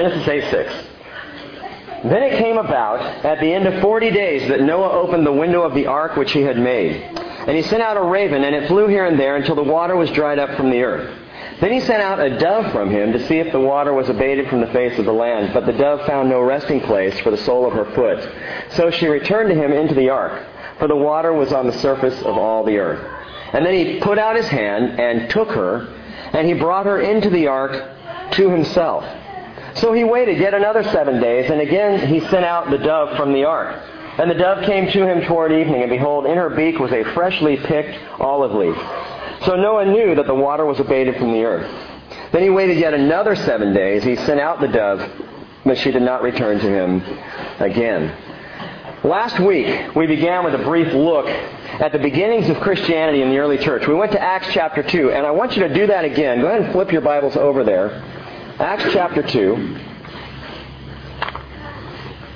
Genesis 8 6. Then it came about at the end of forty days that Noah opened the window of the ark which he had made. And he sent out a raven, and it flew here and there until the water was dried up from the earth. Then he sent out a dove from him to see if the water was abated from the face of the land. But the dove found no resting place for the sole of her foot. So she returned to him into the ark, for the water was on the surface of all the earth. And then he put out his hand and took her, and he brought her into the ark to himself. So he waited yet another seven days, and again he sent out the dove from the ark. And the dove came to him toward evening, and behold, in her beak was a freshly picked olive leaf. So Noah knew that the water was abated from the earth. Then he waited yet another seven days. He sent out the dove, but she did not return to him again. Last week, we began with a brief look at the beginnings of Christianity in the early church. We went to Acts chapter 2, and I want you to do that again. Go ahead and flip your Bibles over there. Acts chapter 2.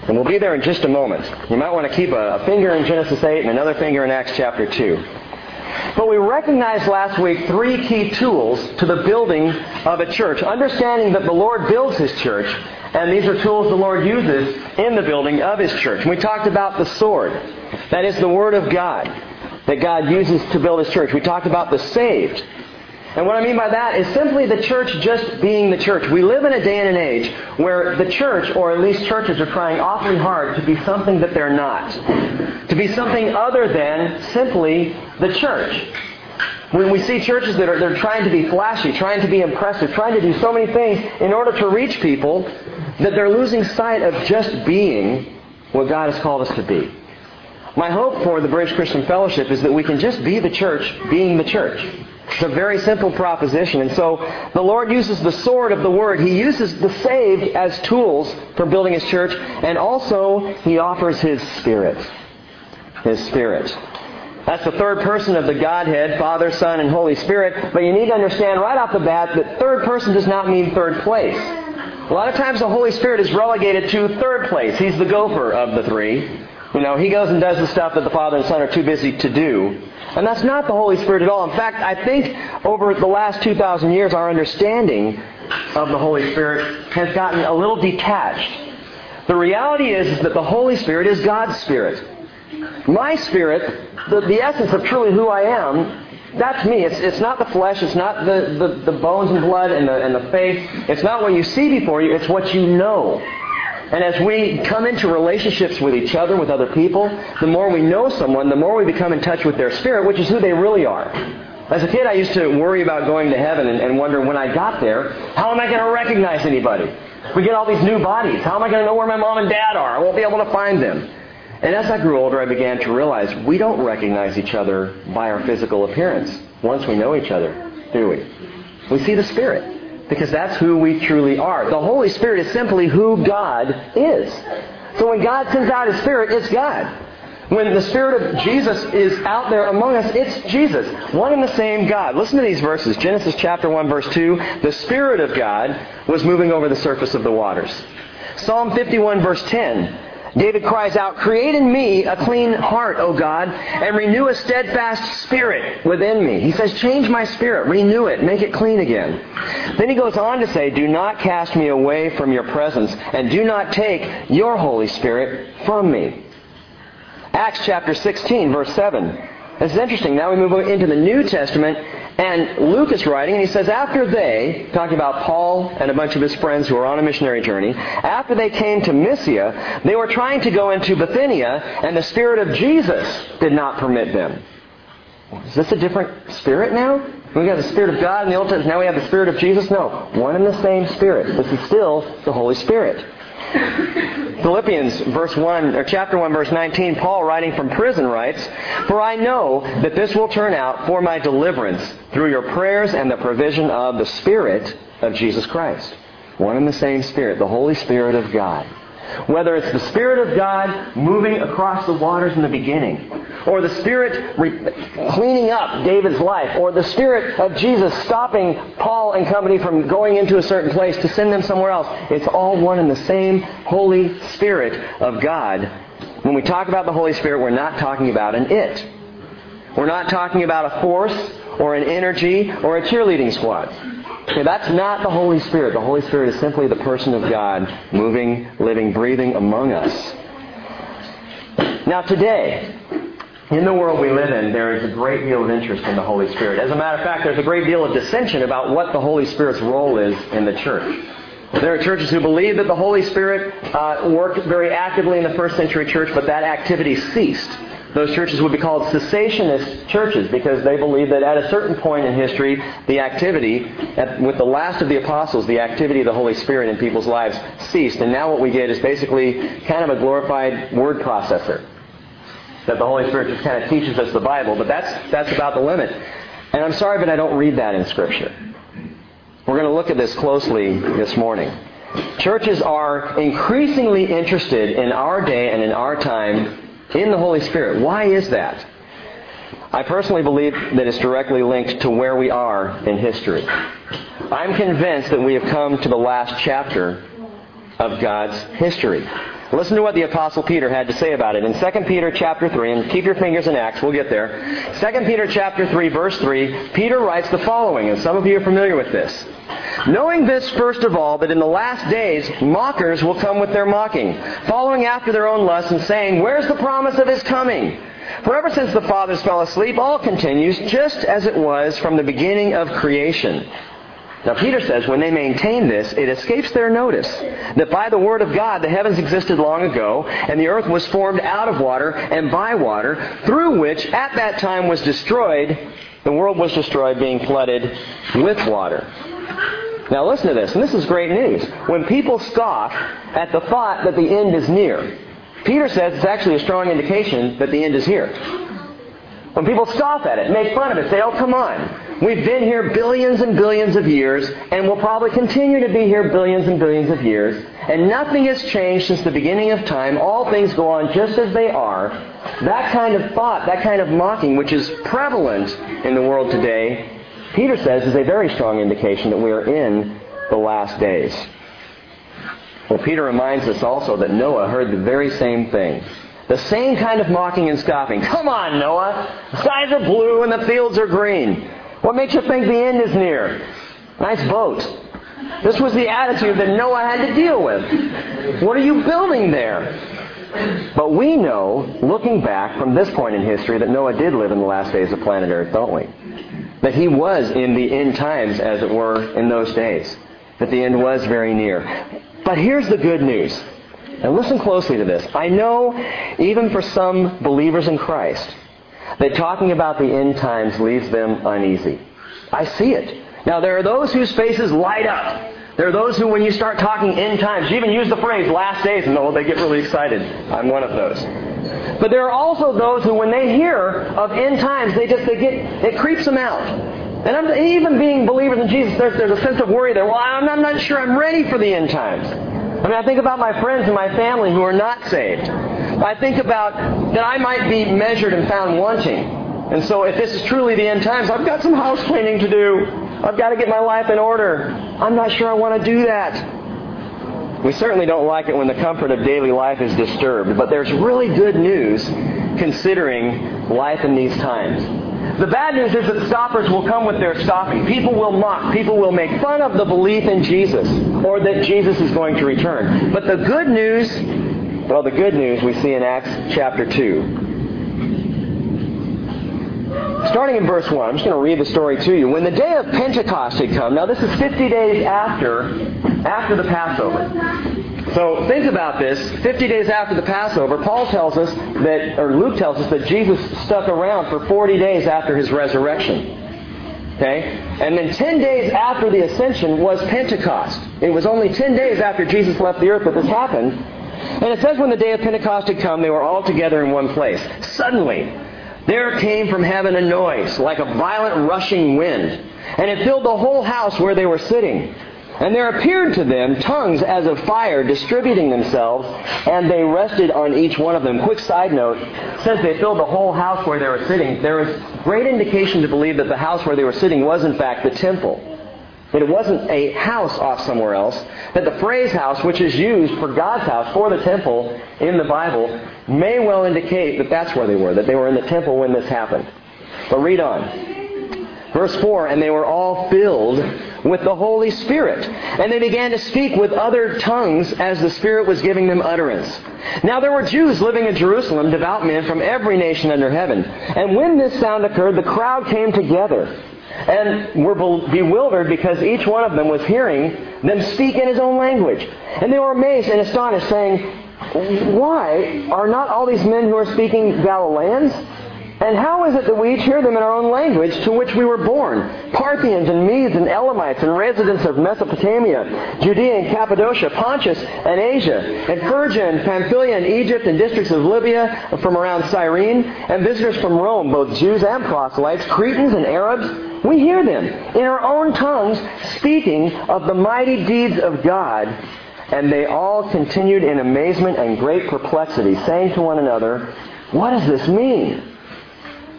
And we'll be there in just a moment. You might want to keep a, a finger in Genesis 8 and another finger in Acts chapter 2. But we recognized last week three key tools to the building of a church. Understanding that the Lord builds His church, and these are tools the Lord uses in the building of His church. We talked about the sword. That is the Word of God that God uses to build His church. We talked about the saved. And what I mean by that is simply the church just being the church. We live in a day and an age where the church, or at least churches, are trying awfully hard to be something that they're not. To be something other than simply the church. When we see churches that are they're trying to be flashy, trying to be impressive, trying to do so many things in order to reach people that they're losing sight of just being what God has called us to be. My hope for the Bridge Christian Fellowship is that we can just be the church being the church. It's a very simple proposition. And so the Lord uses the sword of the Word. He uses the saved as tools for building His church. And also, He offers His Spirit. His Spirit. That's the third person of the Godhead, Father, Son, and Holy Spirit. But you need to understand right off the bat that third person does not mean third place. A lot of times the Holy Spirit is relegated to third place. He's the gopher of the three. You know, he goes and does the stuff that the Father and Son are too busy to do. And that's not the Holy Spirit at all. In fact, I think over the last 2,000 years, our understanding of the Holy Spirit has gotten a little detached. The reality is, is that the Holy Spirit is God's Spirit. My spirit, the, the essence of truly who I am, that's me. It's, it's not the flesh. It's not the, the, the bones and blood and the, and the face. It's not what you see before you. It's what you know. And as we come into relationships with each other, with other people, the more we know someone, the more we become in touch with their spirit, which is who they really are. As a kid, I used to worry about going to heaven and, and wonder when I got there, how am I going to recognize anybody? We get all these new bodies. How am I going to know where my mom and dad are? I won't be able to find them. And as I grew older, I began to realize we don't recognize each other by our physical appearance once we know each other, do we? We see the Spirit because that's who we truly are. The Holy Spirit is simply who God is. So when God sends out His Spirit, it's God. When the Spirit of Jesus is out there among us, it's Jesus. One and the same God. Listen to these verses. Genesis chapter 1 verse 2. The Spirit of God was moving over the surface of the waters. Psalm 51 verse 10. David cries out, Create in me a clean heart, O God, and renew a steadfast spirit within me. He says, Change my spirit, renew it, make it clean again. Then he goes on to say, Do not cast me away from your presence, and do not take your Holy Spirit from me. Acts chapter 16, verse 7. This is interesting. Now we move into the New Testament, and Luke is writing, and he says, after they, talking about Paul and a bunch of his friends who were on a missionary journey, after they came to Mysia, they were trying to go into Bithynia, and the Spirit of Jesus did not permit them. Is this a different Spirit now? We got the Spirit of God in the Old Testament, now we have the Spirit of Jesus? No. One and the same Spirit. This is still the Holy Spirit. Philippians verse 1 or chapter 1 verse 19 Paul writing from prison writes for I know that this will turn out for my deliverance through your prayers and the provision of the spirit of Jesus Christ. One and the same spirit the holy spirit of God whether it's the Spirit of God moving across the waters in the beginning, or the Spirit re- cleaning up David's life, or the Spirit of Jesus stopping Paul and company from going into a certain place to send them somewhere else, it's all one and the same Holy Spirit of God. When we talk about the Holy Spirit, we're not talking about an it. We're not talking about a force or an energy or a cheerleading squad. Okay, that's not the Holy Spirit. The Holy Spirit is simply the person of God moving, living, breathing among us. Now, today, in the world we live in, there is a great deal of interest in the Holy Spirit. As a matter of fact, there's a great deal of dissension about what the Holy Spirit's role is in the church. There are churches who believe that the Holy Spirit uh, worked very actively in the first century church, but that activity ceased. Those churches would be called cessationist churches because they believe that at a certain point in history, the activity, at, with the last of the apostles, the activity of the Holy Spirit in people's lives ceased. And now what we get is basically kind of a glorified word processor. That the Holy Spirit just kind of teaches us the Bible, but that's, that's about the limit. And I'm sorry, but I don't read that in Scripture. We're going to look at this closely this morning. Churches are increasingly interested in our day and in our time in the Holy Spirit. Why is that? I personally believe that it's directly linked to where we are in history. I'm convinced that we have come to the last chapter of God's history. Listen to what the apostle Peter had to say about it in 2 Peter chapter 3 and keep your fingers in Acts, we'll get there. 2 Peter chapter 3 verse 3, Peter writes the following and some of you are familiar with this. Knowing this first of all that in the last days mockers will come with their mocking, following after their own lusts and saying, "Where's the promise of his coming?" For ever since the fathers fell asleep, all continues just as it was from the beginning of creation. Now, Peter says when they maintain this, it escapes their notice that by the word of God the heavens existed long ago, and the earth was formed out of water and by water, through which at that time was destroyed, the world was destroyed, being flooded with water. Now, listen to this, and this is great news. When people scoff at the thought that the end is near, Peter says it's actually a strong indication that the end is here. When people scoff at it, make fun of it, say, oh, come on. We've been here billions and billions of years, and we'll probably continue to be here billions and billions of years, and nothing has changed since the beginning of time. All things go on just as they are. That kind of thought, that kind of mocking, which is prevalent in the world today, Peter says is a very strong indication that we are in the last days. Well, Peter reminds us also that Noah heard the very same thing. The same kind of mocking and scoffing. Come on, Noah. The skies are blue and the fields are green. What makes you think the end is near? Nice boat. This was the attitude that Noah had to deal with. What are you building there? But we know, looking back from this point in history, that Noah did live in the last days of planet Earth, don't we? That he was in the end times, as it were, in those days. That the end was very near. But here's the good news. And listen closely to this. I know, even for some believers in Christ, that talking about the end times leaves them uneasy. I see it. Now, there are those whose faces light up. There are those who, when you start talking end times, you even use the phrase last days, and oh, they get really excited. I'm one of those. But there are also those who, when they hear of end times, they just they get it creeps them out. And I'm, even being believers in Jesus, there's, there's a sense of worry there. Well, I'm, I'm not sure I'm ready for the end times. I mean, I think about my friends and my family who are not saved. I think about that I might be measured and found wanting. And so if this is truly the end times, I've got some house cleaning to do. I've got to get my life in order. I'm not sure I want to do that. We certainly don't like it when the comfort of daily life is disturbed, but there's really good news considering life in these times. The bad news is that stoppers will come with their stopping. People will mock. People will make fun of the belief in Jesus or that Jesus is going to return. But the good news, well, the good news we see in Acts chapter 2. Starting in verse 1, I'm just going to read the story to you. When the day of Pentecost had come, now this is 50 days after, after the Passover. So think about this. 50 days after the Passover, Paul tells us that, or Luke tells us that Jesus stuck around for 40 days after his resurrection. Okay? And then 10 days after the ascension was Pentecost. It was only 10 days after Jesus left the earth that this happened. And it says when the day of Pentecost had come, they were all together in one place. Suddenly, there came from heaven a noise like a violent rushing wind, and it filled the whole house where they were sitting. And there appeared to them tongues as of fire distributing themselves, and they rested on each one of them. Quick side note, since they filled the whole house where they were sitting, there is great indication to believe that the house where they were sitting was in fact the temple. That it wasn't a house off somewhere else. That the phrase house, which is used for God's house, for the temple in the Bible, may well indicate that that's where they were, that they were in the temple when this happened. But read on. Verse 4, and they were all filled with the Holy Spirit. And they began to speak with other tongues as the Spirit was giving them utterance. Now there were Jews living in Jerusalem, devout men from every nation under heaven. And when this sound occurred, the crowd came together and were bewildered because each one of them was hearing them speak in his own language. And they were amazed and astonished, saying, Why are not all these men who are speaking Galileans? And how is it that we each hear them in our own language to which we were born? Parthians and Medes and Elamites and residents of Mesopotamia, Judea and Cappadocia, Pontus and Asia, and Phrygia and Pamphylia and Egypt and districts of Libya from around Cyrene, and visitors from Rome, both Jews and proselytes, Cretans and Arabs. We hear them in our own tongues speaking of the mighty deeds of God. And they all continued in amazement and great perplexity, saying to one another, What does this mean?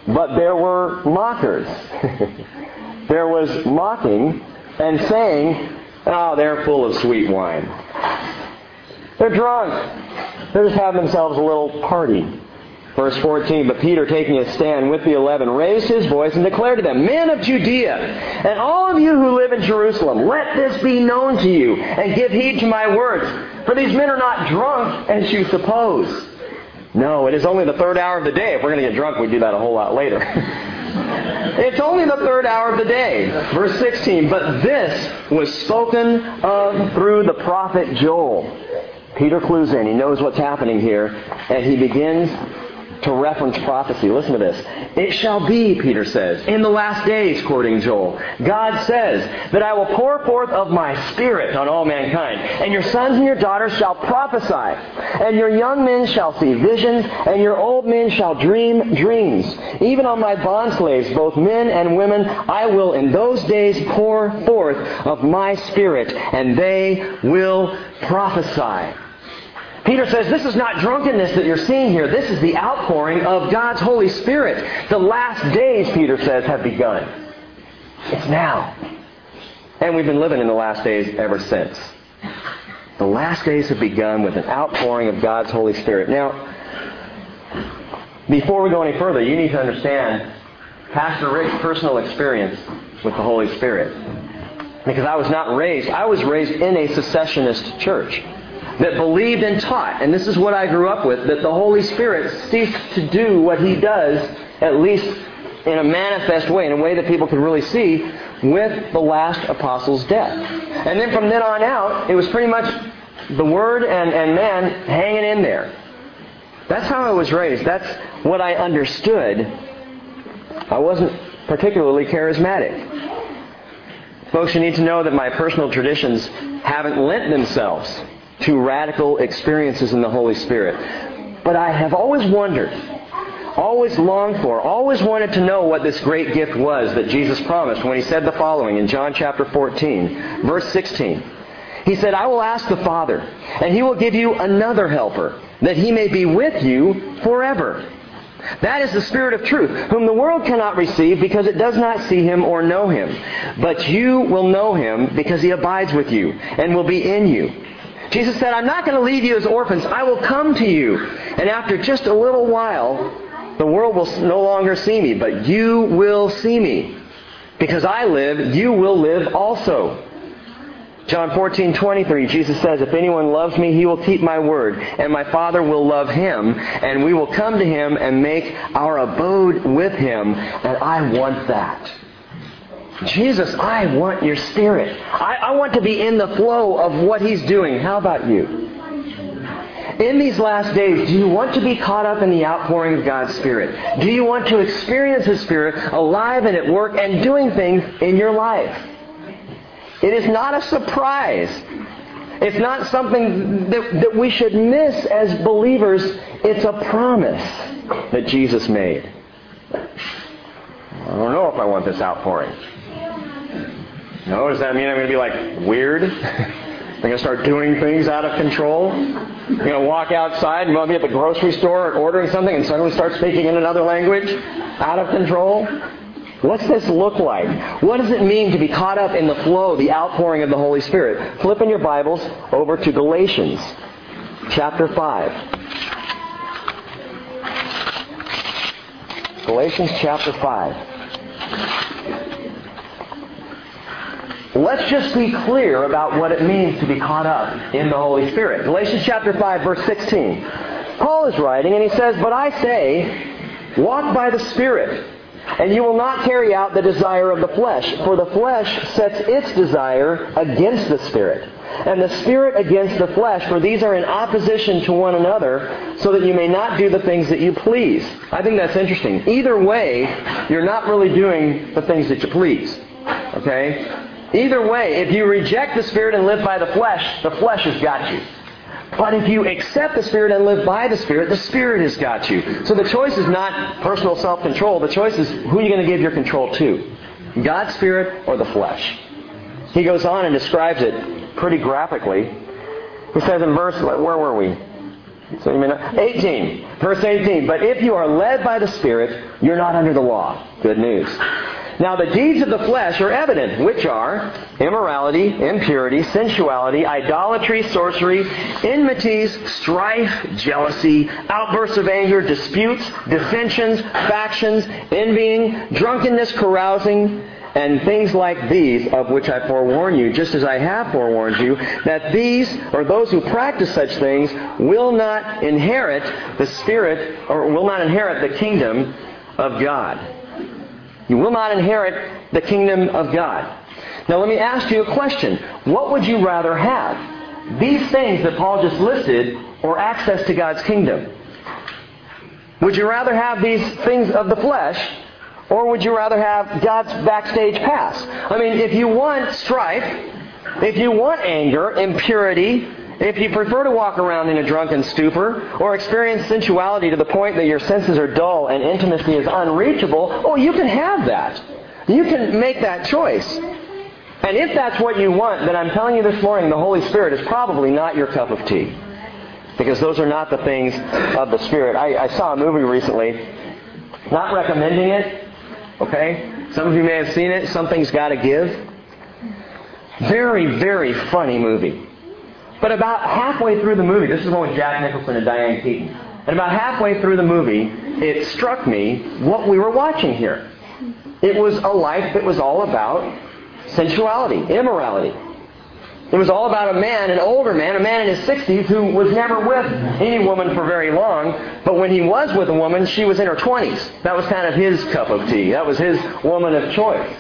But there were mockers. there was mocking and saying, oh, they're full of sweet wine. They're drunk. They're just having themselves a little party. Verse 14, but Peter, taking a stand with the eleven, raised his voice and declared to them, Men of Judea, and all of you who live in Jerusalem, let this be known to you, and give heed to my words. For these men are not drunk, as you suppose no, it is only the third hour of the day. If we're going to get drunk, we do that a whole lot later. it's only the third hour of the day. Verse 16, but this was spoken of through the prophet Joel. Peter clues in. He knows what's happening here, and he begins to reference prophecy. Listen to this. It shall be, Peter says, in the last days, quoting Joel, God says, that I will pour forth of my Spirit on all mankind, and your sons and your daughters shall prophesy, and your young men shall see visions, and your old men shall dream dreams. Even on my bondslaves, both men and women, I will in those days pour forth of my Spirit, and they will prophesy. Peter says this is not drunkenness that you're seeing here. This is the outpouring of God's Holy Spirit. The last days, Peter says, have begun. It's now. And we've been living in the last days ever since. The last days have begun with an outpouring of God's Holy Spirit. Now, before we go any further, you need to understand Pastor Rick's personal experience with the Holy Spirit. Because I was not raised, I was raised in a cessationist church that believed and taught, and this is what I grew up with, that the Holy Spirit ceased to do what He does, at least in a manifest way, in a way that people could really see, with the last apostle's death. And then from then on out, it was pretty much the Word and, and man hanging in there. That's how I was raised. That's what I understood. I wasn't particularly charismatic. Folks, you need to know that my personal traditions haven't lent themselves to radical experiences in the Holy Spirit. But I have always wondered, always longed for, always wanted to know what this great gift was that Jesus promised when he said the following in John chapter 14, verse 16. He said, I will ask the Father, and he will give you another helper, that he may be with you forever. That is the Spirit of truth, whom the world cannot receive because it does not see him or know him. But you will know him because he abides with you and will be in you. Jesus said, I'm not going to leave you as orphans. I will come to you. And after just a little while, the world will no longer see me, but you will see me. Because I live, you will live also. John 14, 23, Jesus says, If anyone loves me, he will keep my word, and my Father will love him, and we will come to him and make our abode with him. And I want that. Jesus, I want your spirit. I, I, want to be in the flow of what he's doing. How about you? In these last days, do you want to be caught up in the outpouring of God's Spirit? Do you want to experience His Spirit alive and at work and doing things in your life? It is not a surprise. It's not something that, that we should miss as believers. It's a promise that Jesus made. I don't know if I want this outpouring. No, does that mean I'm going to be like weird? I'm going to start doing things out of control? I'm going to walk outside and wanna be at the grocery store ordering something and suddenly start speaking in another language? Out of control? What's this look like? What does it mean to be caught up in the flow, the outpouring of the Holy Spirit? Flip in your Bibles over to Galatians chapter 5. Galatians chapter 5. Let's just be clear about what it means to be caught up in the Holy Spirit. Galatians chapter 5 verse 16. Paul is writing and he says, "But I say, walk by the Spirit, and you will not carry out the desire of the flesh, for the flesh sets its desire against the Spirit, and the Spirit against the flesh, for these are in opposition to one another, so that you may not do the things that you please." I think that's interesting. Either way, you're not really doing the things that you please. Okay? Either way, if you reject the Spirit and live by the flesh, the flesh has got you. But if you accept the Spirit and live by the Spirit, the Spirit has got you. So the choice is not personal self-control. The choice is who you're you going to give your control to? God's Spirit or the flesh? He goes on and describes it pretty graphically. He says in verse, where were we? So you may not, 18, verse 18. But if you are led by the Spirit, you're not under the law. Good news. Now the deeds of the flesh are evident, which are immorality, impurity, sensuality, idolatry, sorcery, enmities, strife, jealousy, outbursts of anger, disputes, dissensions, factions, envying, drunkenness, carousing, and things like these, of which I forewarn you, just as I have forewarned you, that these, or those who practice such things, will not inherit the Spirit, or will not inherit the kingdom of God. You will not inherit the kingdom of God. Now let me ask you a question. What would you rather have? These things that Paul just listed or access to God's kingdom? Would you rather have these things of the flesh or would you rather have God's backstage pass? I mean, if you want strife, if you want anger, impurity, if you prefer to walk around in a drunken stupor or experience sensuality to the point that your senses are dull and intimacy is unreachable, oh, you can have that. You can make that choice. And if that's what you want, then I'm telling you this morning, the Holy Spirit is probably not your cup of tea. Because those are not the things of the Spirit. I, I saw a movie recently, not recommending it, okay? Some of you may have seen it, Something's Gotta Give. Very, very funny movie. But about halfway through the movie, this is one with Jack Nicholson and Diane Keaton. And about halfway through the movie, it struck me what we were watching here. It was a life that was all about sensuality, immorality. It was all about a man, an older man, a man in his 60s who was never with any woman for very long, but when he was with a woman, she was in her 20s. That was kind of his cup of tea. That was his woman of choice.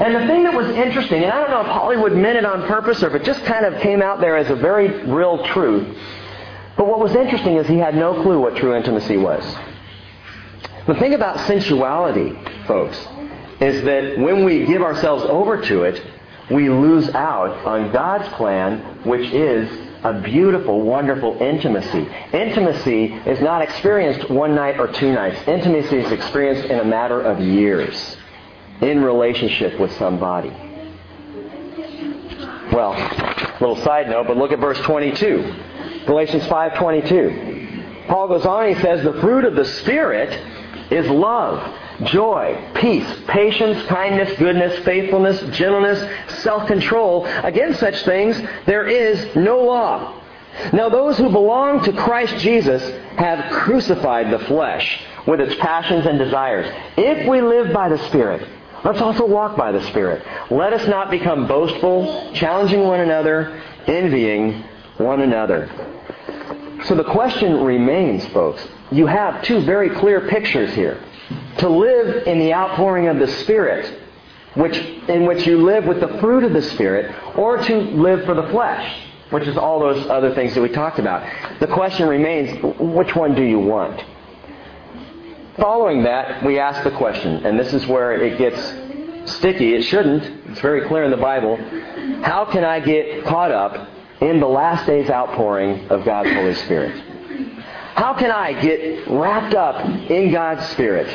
And the thing that was interesting, and I don't know if Hollywood meant it on purpose or if it just kind of came out there as a very real truth, but what was interesting is he had no clue what true intimacy was. The thing about sensuality, folks, is that when we give ourselves over to it, we lose out on God's plan, which is a beautiful, wonderful intimacy. Intimacy is not experienced one night or two nights. Intimacy is experienced in a matter of years in relationship with somebody. Well, little side note, but look at verse 22. Galatians 5:22. Paul goes on, he says, "The fruit of the spirit is love, joy, peace, patience, kindness, goodness, faithfulness, gentleness, self-control. Against such things there is no law." Now those who belong to Christ Jesus have crucified the flesh with its passions and desires. If we live by the Spirit, Let's also walk by the Spirit. Let us not become boastful, challenging one another, envying one another. So the question remains, folks. You have two very clear pictures here. To live in the outpouring of the Spirit, which, in which you live with the fruit of the Spirit, or to live for the flesh, which is all those other things that we talked about. The question remains, which one do you want? Following that, we ask the question, and this is where it gets sticky. It shouldn't. It's very clear in the Bible. How can I get caught up in the last days outpouring of God's Holy Spirit? How can I get wrapped up in God's Spirit?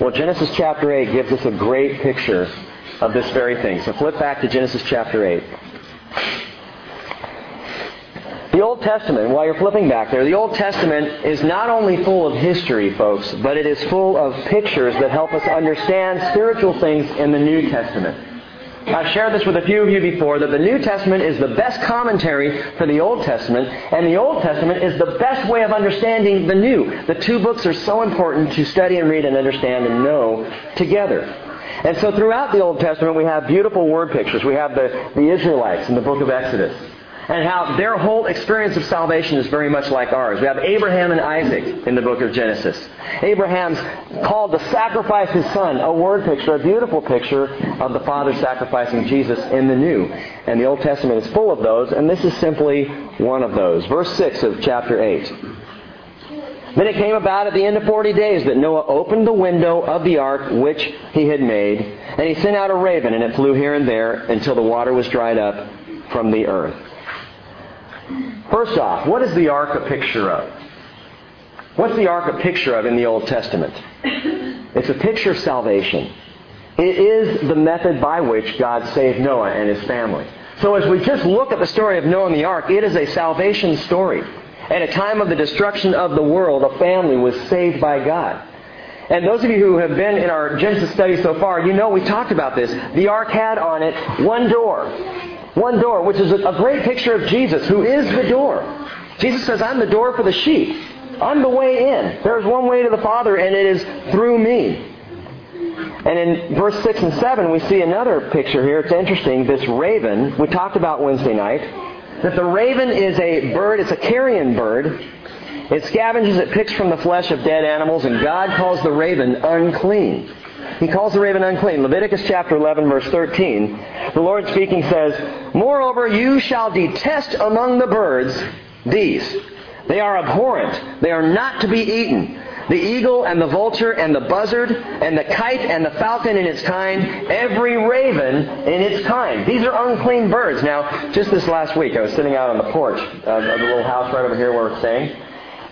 Well, Genesis chapter 8 gives us a great picture of this very thing. So flip back to Genesis chapter 8. The Old Testament, while you're flipping back there, the Old Testament is not only full of history, folks, but it is full of pictures that help us understand spiritual things in the New Testament. I've shared this with a few of you before that the New Testament is the best commentary for the Old Testament, and the Old Testament is the best way of understanding the New. The two books are so important to study and read and understand and know together. And so throughout the Old Testament, we have beautiful word pictures. We have the, the Israelites in the book of Exodus and how their whole experience of salvation is very much like ours. We have Abraham and Isaac in the book of Genesis. Abraham's called to sacrifice his son, a word picture, a beautiful picture of the Father sacrificing Jesus in the New. And the Old Testament is full of those, and this is simply one of those. Verse 6 of chapter 8. Then it came about at the end of forty days that Noah opened the window of the ark which he had made, and he sent out a raven, and it flew here and there until the water was dried up from the earth. First off, what is the ark a picture of? What's the ark a picture of in the Old Testament? It's a picture of salvation. It is the method by which God saved Noah and his family. So as we just look at the story of Noah and the ark, it is a salvation story. At a time of the destruction of the world, a family was saved by God. And those of you who have been in our Genesis study so far, you know we talked about this. The ark had on it one door. One door, which is a great picture of Jesus, who is the door. Jesus says, I'm the door for the sheep. I'm the way in. There's one way to the Father, and it is through me. And in verse 6 and 7, we see another picture here. It's interesting. This raven, we talked about Wednesday night, that the raven is a bird, it's a carrion bird. It scavenges, it picks from the flesh of dead animals, and God calls the raven unclean. He calls the raven unclean. Leviticus chapter 11, verse 13. The Lord speaking says, Moreover, you shall detest among the birds these. They are abhorrent. They are not to be eaten. The eagle and the vulture and the buzzard and the kite and the falcon in its kind, every raven in its kind. These are unclean birds. Now, just this last week, I was sitting out on the porch of the little house right over here where we're staying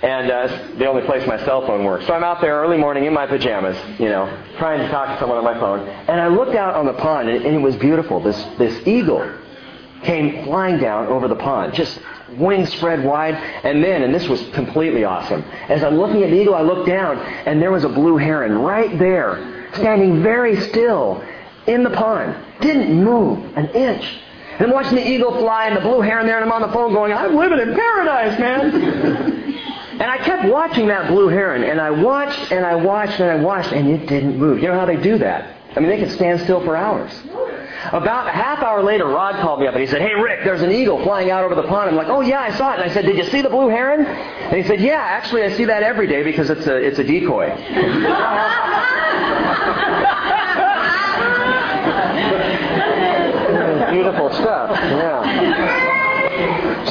and uh, the only place my cell phone works. So I'm out there early morning in my pajamas, you know, trying to talk to someone on my phone, and I looked out on the pond, and, and it was beautiful. This this eagle came flying down over the pond, just wings spread wide, and then, and this was completely awesome. As I'm looking at the eagle, I looked down, and there was a blue heron right there, standing very still in the pond, didn't move an inch. And I'm watching the eagle fly and the blue heron there, and I'm on the phone going, I'm living in paradise, man. And I kept watching that blue heron, and I watched and I watched and I watched, and it didn't move. You know how they do that? I mean, they can stand still for hours. About a half hour later, Rod called me up and he said, Hey, Rick, there's an eagle flying out over the pond. I'm like, Oh, yeah, I saw it. And I said, Did you see the blue heron? And he said, Yeah, actually, I see that every day because it's a, it's a decoy. Beautiful stuff. Yeah.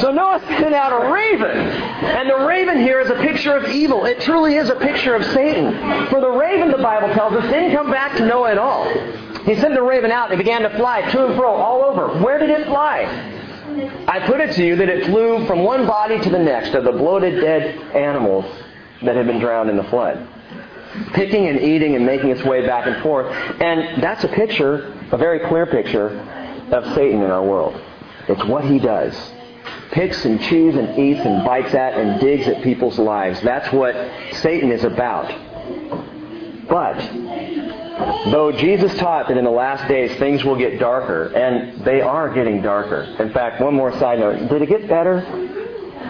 So Noah sent out a raven. And the raven here is a picture of evil. It truly is a picture of Satan. For the raven, the Bible tells us, didn't come back to Noah at all. He sent the raven out and it began to fly to and fro all over. Where did it fly? I put it to you that it flew from one body to the next of the bloated dead animals that had been drowned in the flood. Picking and eating and making its way back and forth. And that's a picture, a very clear picture, of Satan in our world. It's what he does. Picks and chews and eats and bites at and digs at people's lives. That's what Satan is about. But Though Jesus taught that in the last days things will get darker, and they are getting darker. In fact, one more side note. Did it get better?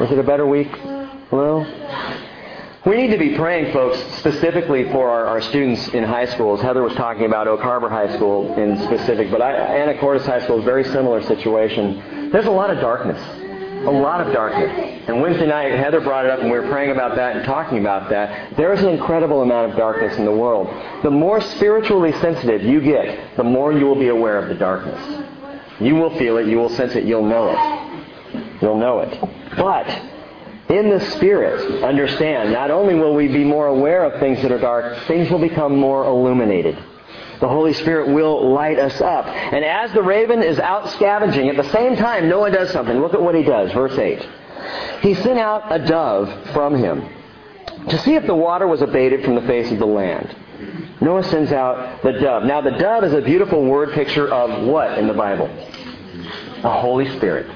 Was it a better week? Well, we need to be praying, folks, specifically for our, our students in high schools. Heather was talking about Oak Harbor High School in specific, but I, Anacortes High School is a very similar situation. There's a lot of darkness a lot of darkness. And Wednesday night, Heather brought it up, and we were praying about that and talking about that. There is an incredible amount of darkness in the world. The more spiritually sensitive you get, the more you will be aware of the darkness. You will feel it, you will sense it, you'll know it. You'll know it. But in the Spirit, understand, not only will we be more aware of things that are dark, things will become more illuminated. The Holy Spirit will light us up. And as the raven is out scavenging, at the same time, Noah does something. Look at what he does. Verse 8. He sent out a dove from him to see if the water was abated from the face of the land. Noah sends out the dove. Now, the dove is a beautiful word picture of what in the Bible? The Holy Spirit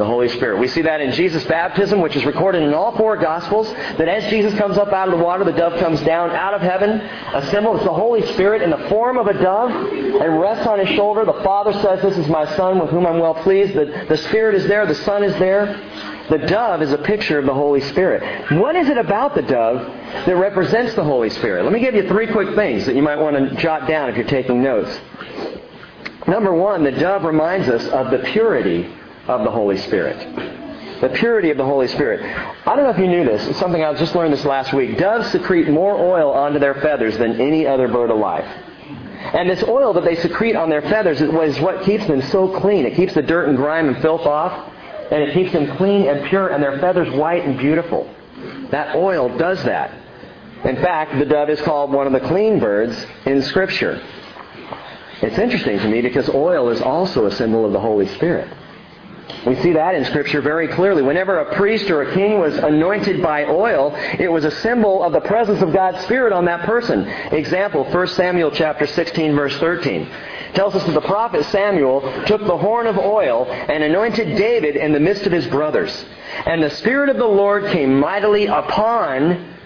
the Holy Spirit. We see that in Jesus' baptism, which is recorded in all four Gospels, that as Jesus comes up out of the water, the dove comes down out of heaven. A symbol of the Holy Spirit in the form of a dove and rests on his shoulder. The Father says, This is my Son with whom I'm well pleased. The, the Spirit is there, the Son is there. The dove is a picture of the Holy Spirit. What is it about the dove that represents the Holy Spirit? Let me give you three quick things that you might want to jot down if you're taking notes. Number one, the dove reminds us of the purity of the Holy Spirit. The purity of the Holy Spirit. I don't know if you knew this. It's something I just learned this last week. Doves secrete more oil onto their feathers than any other bird alive. And this oil that they secrete on their feathers is what keeps them so clean. It keeps the dirt and grime and filth off, and it keeps them clean and pure, and their feathers white and beautiful. That oil does that. In fact, the dove is called one of the clean birds in Scripture. It's interesting to me because oil is also a symbol of the Holy Spirit. We see that in Scripture very clearly. Whenever a priest or a king was anointed by oil, it was a symbol of the presence of God's Spirit on that person. Example, 1 Samuel chapter 16, verse 13 tells us that the prophet Samuel took the horn of oil and anointed David in the midst of his brothers. And the Spirit of the Lord came mightily upon,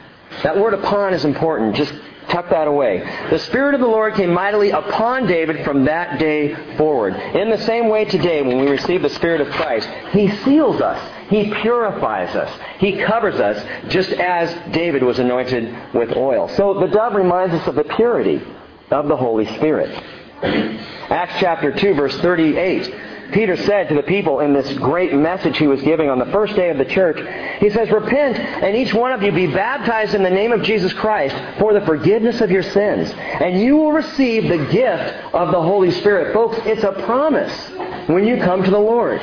that word upon is important. Just tuck that away. The Spirit of the Lord came mightily upon David from that day forward. In the same way today, when we receive the Spirit of Christ, He seals us. He purifies us. He covers us just as David was anointed with oil. So the dove reminds us of the purity of the Holy Spirit. Acts chapter 2 verse 38 Peter said to the people in this great message he was giving on the first day of the church, he says, Repent and each one of you be baptized in the name of Jesus Christ for the forgiveness of your sins, and you will receive the gift of the Holy Spirit. Folks, it's a promise when you come to the Lord.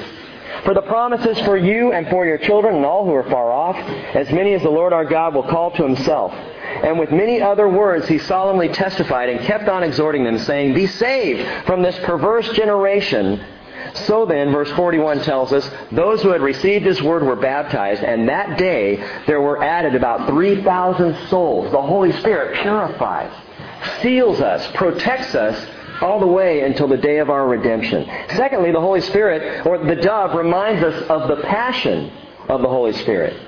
For the promises for you and for your children and all who are far off, as many as the Lord our God will call to himself. And with many other words he solemnly testified and kept on exhorting them, saying, Be saved from this perverse generation. So then, verse 41 tells us, those who had received his word were baptized, and that day there were added about 3,000 souls. The Holy Spirit purifies, seals us, protects us all the way until the day of our redemption. Secondly, the Holy Spirit, or the dove, reminds us of the passion of the Holy Spirit.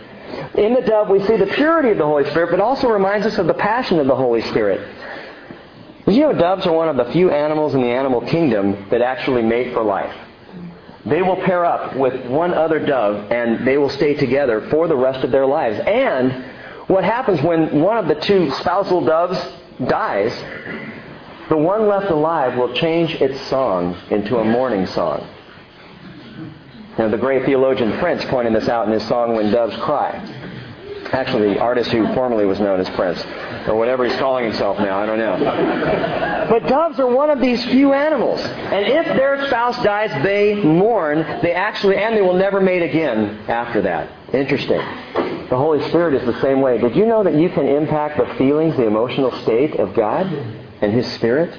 In the dove, we see the purity of the Holy Spirit, but also reminds us of the passion of the Holy Spirit. You know, doves are one of the few animals in the animal kingdom that actually mate for life. They will pair up with one other dove and they will stay together for the rest of their lives. And what happens when one of the two spousal doves dies, the one left alive will change its song into a mourning song. Now, the great theologian Prince pointed this out in his song When Doves Cry. Actually, the artist who formerly was known as Prince, or whatever he's calling himself now, I don't know. But doves are one of these few animals. And if their spouse dies, they mourn. They actually, and they will never mate again after that. Interesting. The Holy Spirit is the same way. Did you know that you can impact the feelings, the emotional state of God and His Spirit?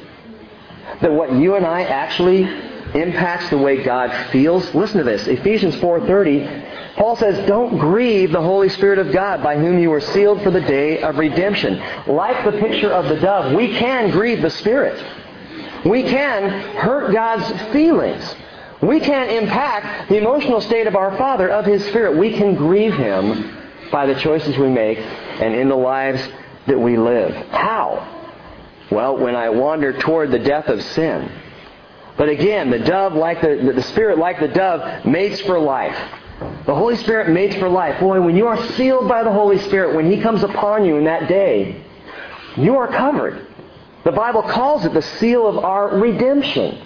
That what you and I actually impacts the way God feels. Listen to this. Ephesians 4:30 Paul says, Don't grieve the Holy Spirit of God by whom you were sealed for the day of redemption. Like the picture of the dove, we can grieve the Spirit. We can hurt God's feelings. We can impact the emotional state of our Father, of His Spirit. We can grieve Him by the choices we make and in the lives that we live. How? Well, when I wander toward the death of sin. But again, the dove, like the, the Spirit, like the dove, mates for life. The Holy Spirit mates for life. Boy, when you are sealed by the Holy Spirit, when He comes upon you in that day, you are covered. The Bible calls it the seal of our redemption,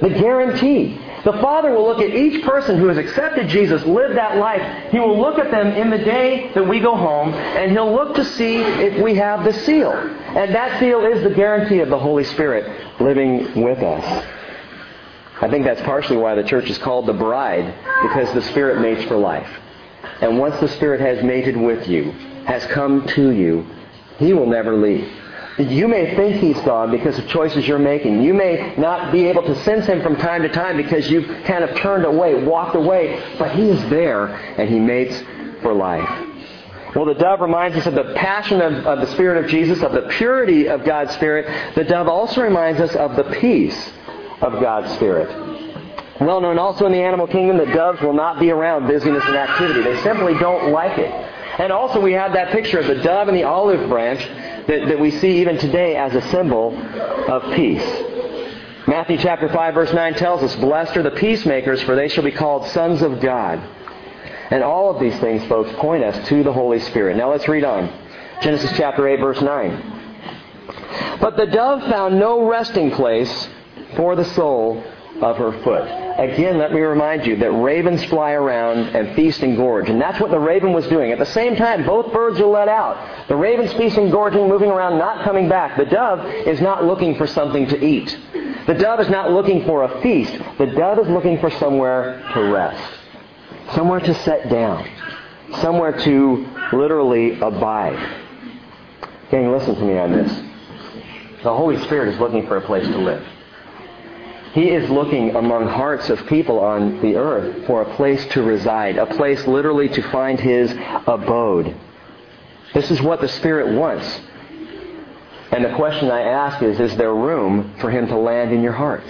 the guarantee. The Father will look at each person who has accepted Jesus, lived that life. He will look at them in the day that we go home, and He'll look to see if we have the seal. And that seal is the guarantee of the Holy Spirit living with us. I think that's partially why the church is called the bride, because the Spirit mates for life. And once the Spirit has mated with you, has come to you, He will never leave. You may think He's gone because of choices you're making. You may not be able to sense Him from time to time because you've kind of turned away, walked away, but He is there and He mates for life. Well, the dove reminds us of the passion of, of, the Spirit of Jesus, of the purity of God's Spirit. The dove also reminds us of the peace of God's Spirit. Well known also in the animal kingdom that doves will not be around busyness and activity. They simply don't like it. And also we have that picture of the dove and the olive branch that, that we see even today as a symbol of peace. Matthew chapter 5 verse 9 tells us, Blessed are the peacemakers, for they shall be called sons of God. And all of these things, folks, point us to the Holy Spirit. Now let's read on. Genesis chapter 8, verse 9. But the dove found no resting place for the sole of her foot. Again, let me remind you that ravens fly around and feast and gorge. And that's what the raven was doing. At the same time, both birds are let out. The raven's feasting, gorging, moving around, not coming back. The dove is not looking for something to eat. The dove is not looking for a feast. The dove is looking for somewhere to rest. Somewhere to set down. Somewhere to literally abide. Gang, listen to me on this. The Holy Spirit is looking for a place to live. He is looking among hearts of people on the earth for a place to reside, a place literally to find his abode. This is what the Spirit wants. And the question I ask is, is there room for him to land in your heart?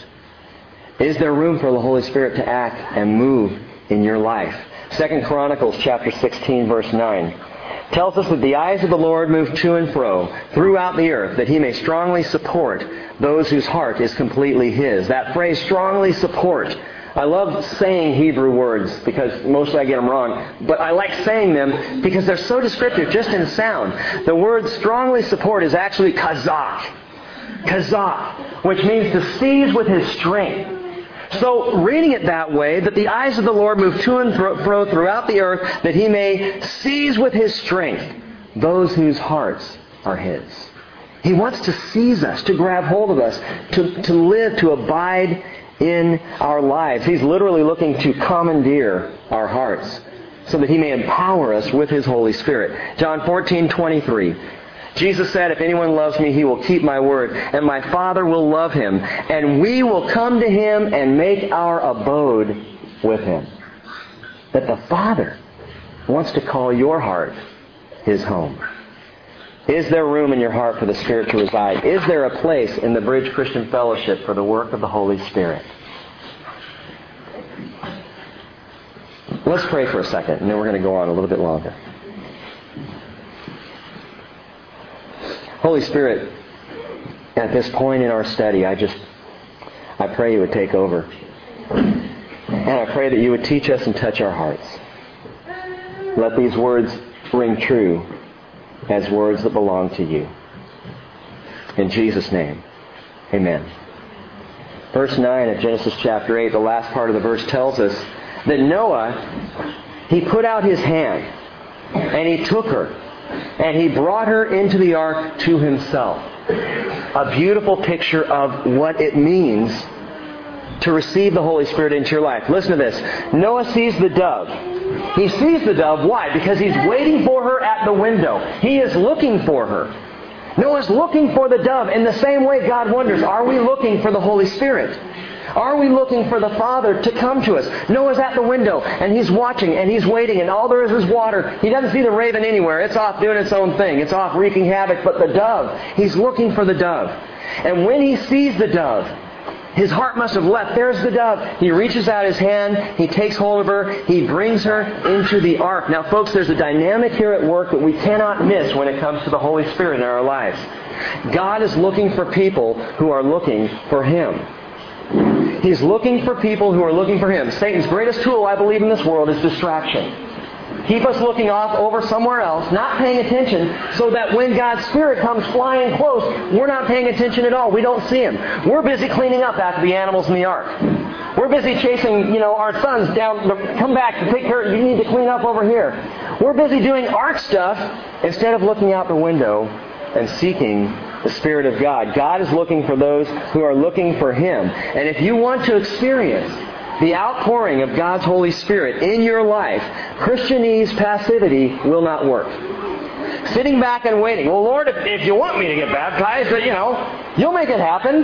Is there room for the Holy Spirit to act and move in your life? Second Chronicles chapter 16 verse 9 tells us that the eyes of the Lord move to and fro throughout the earth that he may strongly support those whose heart is completely his. That phrase, strongly support. I love saying Hebrew words because mostly I get them wrong, but I like saying them because they're so descriptive just in sound. The word strongly support is actually kazak. Kazak, which means to seize with his strength. So, reading it that way, that the eyes of the Lord move to and fro throughout the earth, that he may seize with his strength those whose hearts are his. He wants to seize us, to grab hold of us, to, to live, to abide in our lives. He's literally looking to commandeer our hearts so that he may empower us with his Holy Spirit. John 14, 23. Jesus said, If anyone loves me, he will keep my word, and my Father will love him, and we will come to him and make our abode with him. That the Father wants to call your heart his home. Is there room in your heart for the Spirit to reside? Is there a place in the Bridge Christian Fellowship for the work of the Holy Spirit? Let's pray for a second, and then we're going to go on a little bit longer. Holy Spirit, at this point in our study, I just, I pray you would take over. And I pray that you would teach us and touch our hearts. Let these words ring true as words that belong to you. In Jesus' name, amen. Verse 9 of Genesis chapter 8, the last part of the verse tells us that Noah, he put out his hand and he took her and he brought her into the ark to himself. A beautiful picture of what it means to receive the Holy Spirit into your life. Listen to this. Noah sees the dove. He sees the dove. Why? Because he's waiting for her at the window. He is looking for her. Noah's looking for the dove in the same way God wonders, are we looking for the Holy Spirit? Are we looking for the Father to come to us? Noah's at the window and he's watching and he's waiting and all there is is water. He doesn't see the raven anywhere. It's off doing its own thing. It's off wreaking havoc. But the dove, he's looking for the dove. And when he sees the dove, his heart must have leapt. There's the dove. He reaches out his hand. He takes hold of her. He brings her into the ark. Now, folks, there's a dynamic here at work that we cannot miss when it comes to the Holy Spirit in our lives. God is looking for people who are looking for Him. He's looking for people who are looking for Him. Satan's greatest tool, I believe, in this world is distraction. Keep us looking off over somewhere else, not paying attention, so that when God's Spirit comes flying close, we're not paying attention at all. We don't see Him. We're busy cleaning up after the animals in the ark. We're busy chasing, you know, our sons down, come back take care, you need to clean up over here. We're busy doing ark stuff instead of looking out the window and seeking the Spirit of God. God is looking for those who are looking for Him. And if you want to experience the outpouring of God's Holy Spirit in your life, Christianese passivity will not work. Sitting back and waiting. Well, Lord, if, if you want me to get baptized, you know, you'll make it happen.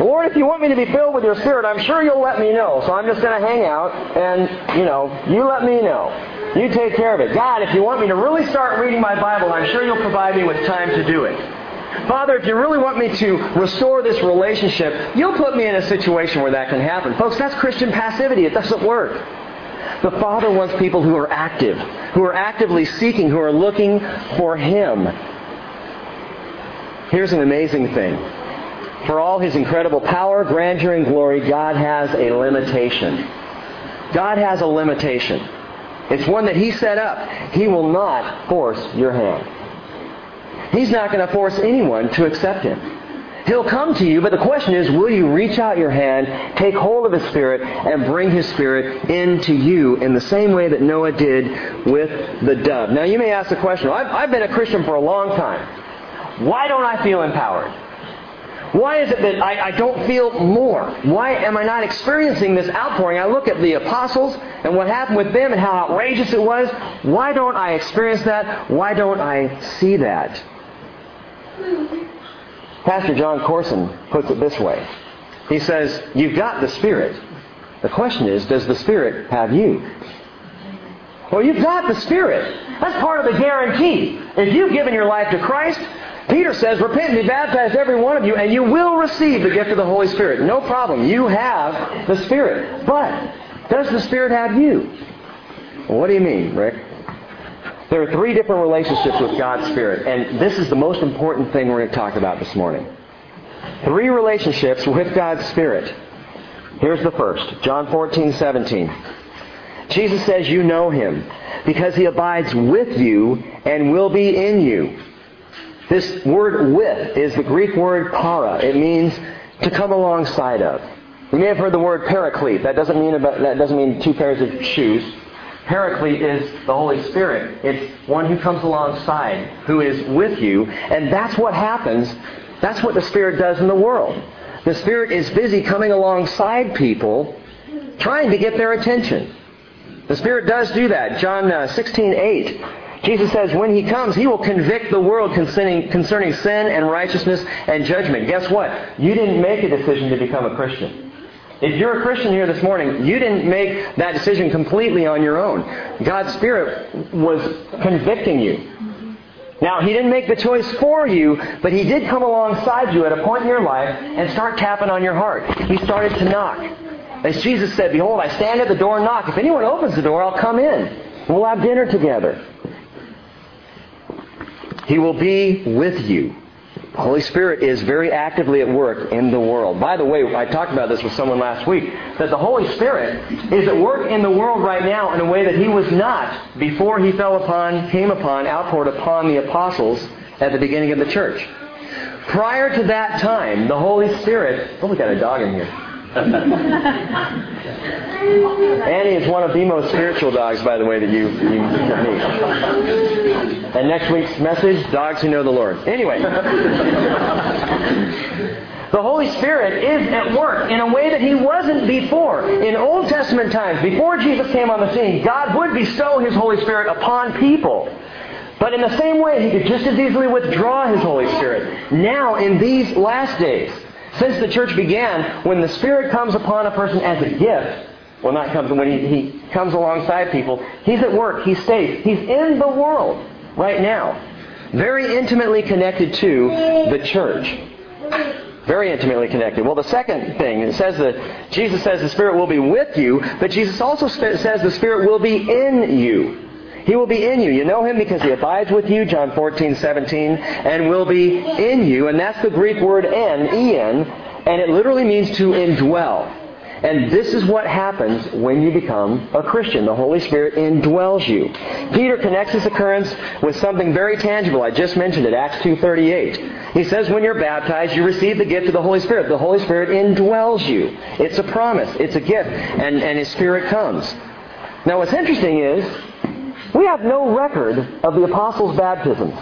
Lord, if you want me to be filled with your Spirit, I'm sure you'll let me know. So I'm just going to hang out and, you know, you let me know. You take care of it. God, if you want me to really start reading my Bible, I'm sure you'll provide me with time to do it. Father, if you really want me to restore this relationship, you'll put me in a situation where that can happen. Folks, that's Christian passivity. It doesn't work. The Father wants people who are active, who are actively seeking, who are looking for Him. Here's an amazing thing. For all His incredible power, grandeur, and glory, God has a limitation. God has a limitation. It's one that He set up. He will not force your hand. He's not going to force anyone to accept Him. He'll come to you, but the question is, will you reach out your hand, take hold of His Spirit, and bring His Spirit into you in the same way that Noah did with the dove? Now you may ask the question, I've, I've been a Christian for a long time. Why don't I feel empowered? Why is it that I, I, don't feel more? Why am I not experiencing this outpouring? I look at the apostles and what happened with them and how outrageous it was. Why don't I experience that? Why don't I see that? Pastor Jon Courson puts it this way. He says, You've got the Spirit. The question is, does the Spirit have you? Well, you've got the Spirit. That's part of the guarantee. If you've given your life to Christ, Peter says, Repent and be baptized, every one of you, and you will receive the gift of the Holy Spirit. No problem. You have the Spirit. But does the Spirit have you? What do you mean, Rick? There are three different relationships with God's Spirit, and this is the most important thing we're going to talk about this morning. Three relationships with God's Spirit. Here's the first John 14, 17. Jesus says, You know him, because he abides with you and will be in you. This word with is the Greek word para. It means to come alongside of. You may have heard the word paraclete. That doesn't mean about, that doesn't mean two pairs of shoes. Paraclete is the Holy Spirit. It's one who comes alongside, who is with you, and that's what happens. That's what the Spirit does in the world. The Spirit is busy coming alongside people, trying to get their attention. The Spirit does do that. John uh, 16, 8. Jesus says when He comes, He will convict the world concerning, concerning sin and righteousness and judgment. Guess what? You didn't make a decision to become a Christian. If you're a Christian here this morning, you didn't make that decision completely on your own. God's Spirit was convicting you. Now, He didn't make the choice for you, but He did come alongside you at a point in your life and start tapping on your heart. He started to knock. As Jesus said, Behold, I stand at the door and knock. If anyone opens the door, I'll come in. We'll have dinner together. He will be with you. The Holy Spirit is very actively at work in the world. By the way, I talked about this with someone last week, that the Holy Spirit is at work in the world right now in a way that He was not before He fell upon, came upon, outpoured upon the apostles at the beginning of the church. Prior to that time, the Holy Spirit, oh, we got a dog in here. Annie is one of the most spiritual dogs, by the way, that you, you meet. And next week's message, dogs who know the Lord. Anyway. The Holy Spirit is at work in a way that He wasn't before. In Old Testament times, before Jesus came on the scene, God would bestow His Holy Spirit upon people. But in the same way, He could just as easily withdraw His Holy Spirit. Now, in these last days, since the church began, when the Spirit comes upon a person as a gift, well, not comes when he, he comes alongside people, he's at work, he stays, he's in the world right now, very intimately connected to the church. Very intimately connected. Well, the second thing, it says that Jesus says the Spirit will be with you, but Jesus also says the Spirit will be in you. He will be in you. You know him because he abides with you, John 14, 17, and will be in you. And that's the Greek word en, en, and it literally means to indwell. And this is what happens when you become a Christian. The Holy Spirit indwells you. Peter connects this occurrence with something very tangible. I just mentioned it, Acts 2.38. He says when you're baptized, you receive the gift of the Holy Spirit. The Holy Spirit indwells you. It's a promise. It's a gift. And, and His Spirit comes. Now what's interesting is, we have no record of the apostles' baptisms.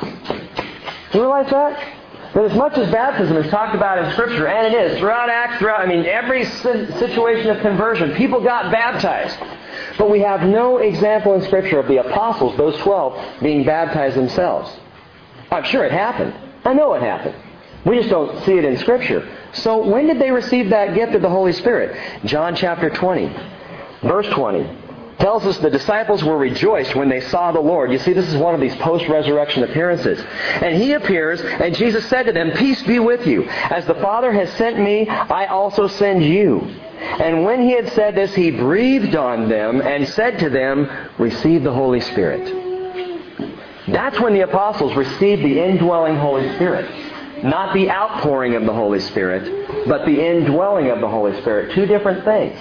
You realize that? That as much as baptism is talked about in Scripture, and it is, throughout Acts, throughout, I mean, every situation of conversion, people got baptized. But we have no example in Scripture of the apostles, those 12, being baptized themselves. I'm sure it happened. I know it happened. We just don't see it in Scripture. So when did they receive that gift of the Holy Spirit? John chapter 20, verse 20 tells us the disciples were rejoiced when they saw the Lord. You see, this is one of these post-resurrection appearances. And he appears, and Jesus said to them, Peace be with you. As the Father has sent me, I also send you. And when he had said this, he breathed on them and said to them, Receive the Holy Spirit. That's when the apostles received the indwelling Holy Spirit. Not the outpouring of the Holy Spirit, but the indwelling of the Holy Spirit. Two different things.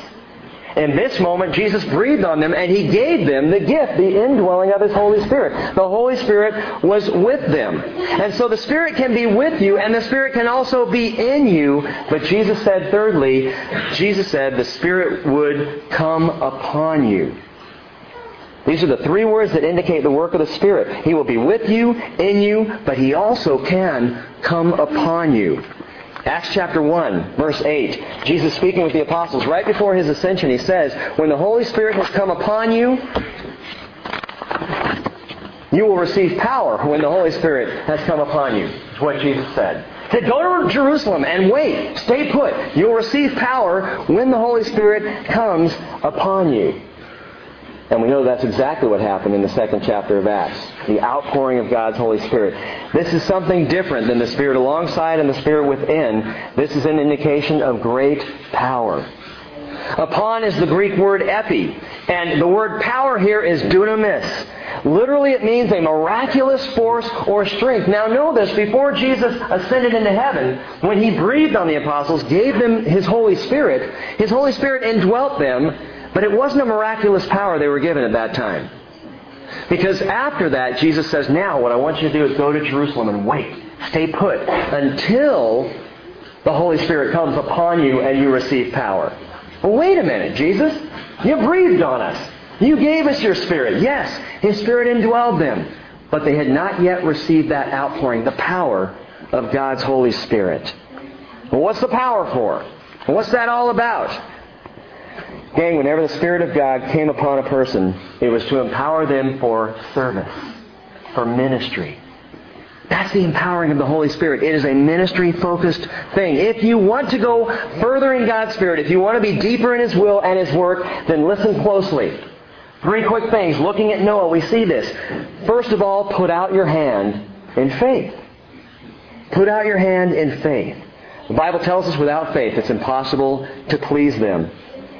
In this moment, Jesus breathed on them and he gave them the gift, the indwelling of his Holy Spirit. The Holy Spirit was with them. And so the Spirit can be with you and the Spirit can also be in you. But Jesus said, thirdly, Jesus said the Spirit would come upon you. These are the three words that indicate the work of the Spirit. He will be with you, in you, but He also can come upon you. Acts chapter 1, verse 8. Jesus speaking with the apostles right before his ascension, he says, When the Holy Spirit has come upon you, you will receive power when the Holy Spirit has come upon you. Is what Jesus said. He said, Go to Jerusalem and wait. Stay put. You'll receive power when the Holy Spirit comes upon you. And we know that's exactly what happened in the second chapter of Acts. The outpouring of God's Holy Spirit. This is something different than the Spirit alongside and the Spirit within. This is an indication of great power. Upon is the Greek word epi. And the word power here is dunamis. Literally it means a miraculous force or strength. Now know this, before Jesus ascended into heaven, when he breathed on the apostles, gave them his Holy Spirit, his Holy Spirit indwelt them but it wasn't a miraculous power they were given at that time. Because after that, Jesus says, now what I want you to do is go to Jerusalem and wait. Stay put until the Holy Spirit comes upon you and you receive power. Well, wait a minute, Jesus. You breathed on us. You gave us your Spirit. Yes, His Spirit indwelled them. But they had not yet received that outpouring, the power of God's Holy Spirit. Well, what's the power for? What's that all about? Gang, whenever the Spirit of God came upon a person, it was to empower them for service, for ministry. That's the empowering of the Holy Spirit. It is a ministry focused thing. If you want to go further in God's Spirit, if you want to be deeper in His will and His work, then listen closely. Three quick things. Looking at Noah, we see this. First of all, put out your hand in faith. Put out your hand in faith. The Bible tells us without faith it's impossible to please them.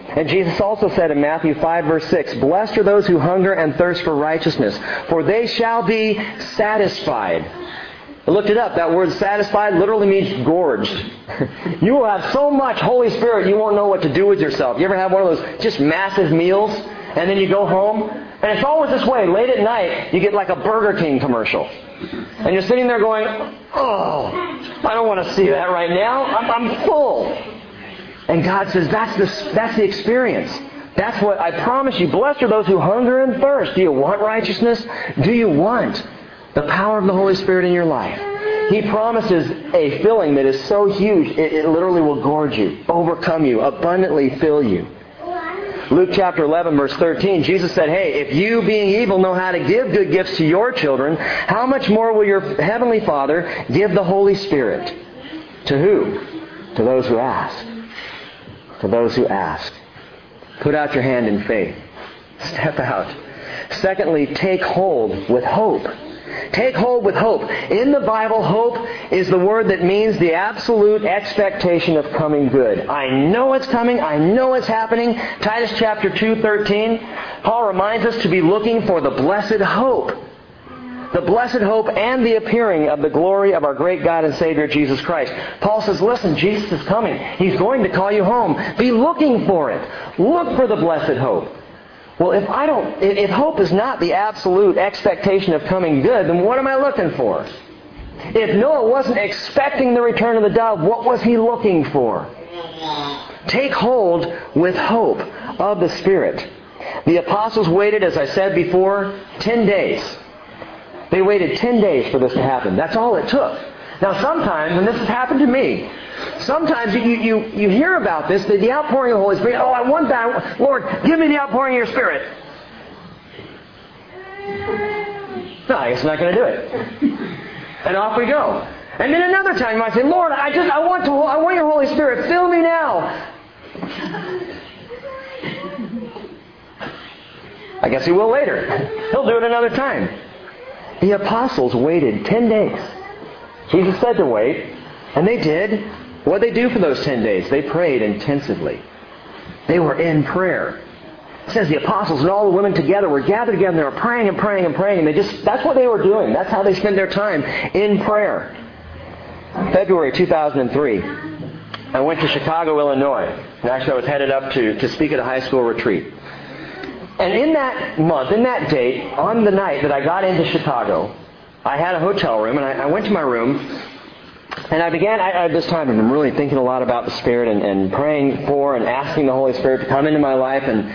And Jesus also said in Matthew 5 verse 6, Blessed are those who hunger and thirst for righteousness, for they shall be satisfied. I looked it up. That word satisfied literally means gorged. you will have so much Holy Spirit you won't know what to do with yourself. You ever have one of those just massive meals and then you go home? And it's always this way. Late at night, you get like a Burger King commercial. And you're sitting there going, oh, I don't want to see that right now. I'm, I'm full. And God says, that's the, that's the experience. That's what I promise you. Blessed are those who hunger and thirst. Do you want righteousness? Do you want the power of the Holy Spirit in your life? He promises a filling that is so huge, it, it literally will gorge you, overcome you, abundantly fill you. Luke chapter 11 verse 13, Jesus said, Hey, if you being evil know how to give good gifts to your children, how much more will your heavenly Father give the Holy Spirit? To who? To those who ask to those who ask. Put out your hand in faith. Step out. Secondly, take hold with hope. Take hold with hope. In the Bible, hope is the word that means the absolute expectation of coming good. I know it's coming. I know it's happening. Titus chapter 2, 13. Paul reminds us to be looking for the blessed hope the blessed hope and the appearing of the glory of our great God and Savior Jesus Christ. Paul says, listen, Jesus is coming. He's going to call you home. Be looking for it. Look for the blessed hope. Well, if I don't, if hope is not the absolute expectation of coming good, then what am I looking for? If Noah wasn't expecting the return of the dove, what was he looking for? Take hold with hope of the Spirit. The apostles waited, as I said before, 10 days they waited 10 days for this to happen. That's all it took. Now sometimes, and this has happened to me, sometimes you, you, you hear about this, the, the outpouring of the Holy Spirit. Oh, I want that. Lord, give me the outpouring of your Spirit. No, I guess not going to do it. And off we go. And then another time you might say, Lord, I just I want to I want your Holy Spirit. Fill me now. I guess he will later. He'll do it another time. The apostles waited 10 days. Jesus said to wait, and they did. What they do for those 10 days? They prayed intensively. They were in prayer. It says the apostles and all the women together were gathered together and they were praying and praying and praying. And they just, that's what they were doing. That's how they spent their time in prayer. February 2003. I went to Chicago, Illinois. And actually, I was headed up to, to speak at a high school retreat. And in that month, in that date, on the night that I got into Chicago, I had a hotel room, and I, I went to my room, and I began, I, at this time, I've been really thinking a lot about the Spirit and, and praying for and asking the Holy Spirit to come into my life and,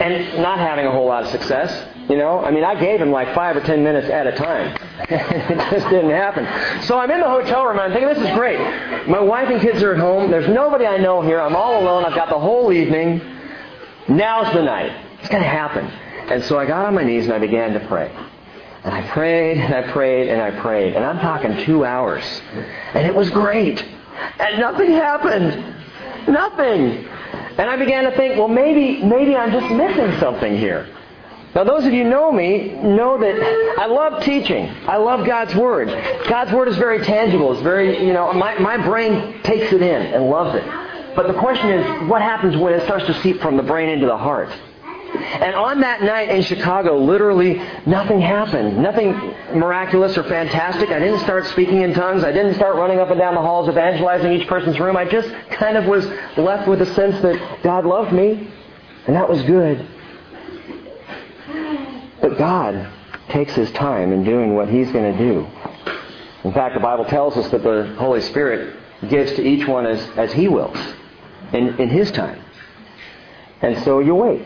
and not having a whole lot of success. You know, I mean, I gave him like five or ten minutes at a time. it just didn't happen. So I'm in the hotel room and I'm thinking, this is great. My wife and kids are at home. There's nobody I know here. I'm all alone. I've got the whole evening. Now's the night. It's going to happen. And so I got on my knees and I began to pray. And I prayed and I prayed and I prayed. And I'm talking two hours. And it was great. And nothing happened. Nothing. And I began to think, well, maybe, maybe I'm just missing something here. Now, those of you know me know that I love teaching. I love God's Word. God's Word is very tangible. It's very, you know, my, my brain takes it in and loves it. But the question is, what happens when it starts to seep from the brain into the heart? And on that night in Chicago, literally nothing happened. Nothing miraculous or fantastic. I didn't start speaking in tongues. I didn't start running up and down the halls evangelizing each person's room. I just kind of was left with a sense that God loved me, and that was good. But God takes His time in doing what He's going to do. In fact, the Bible tells us that the Holy Spirit gives to each one as, as He wills in, in His time. And so you wait.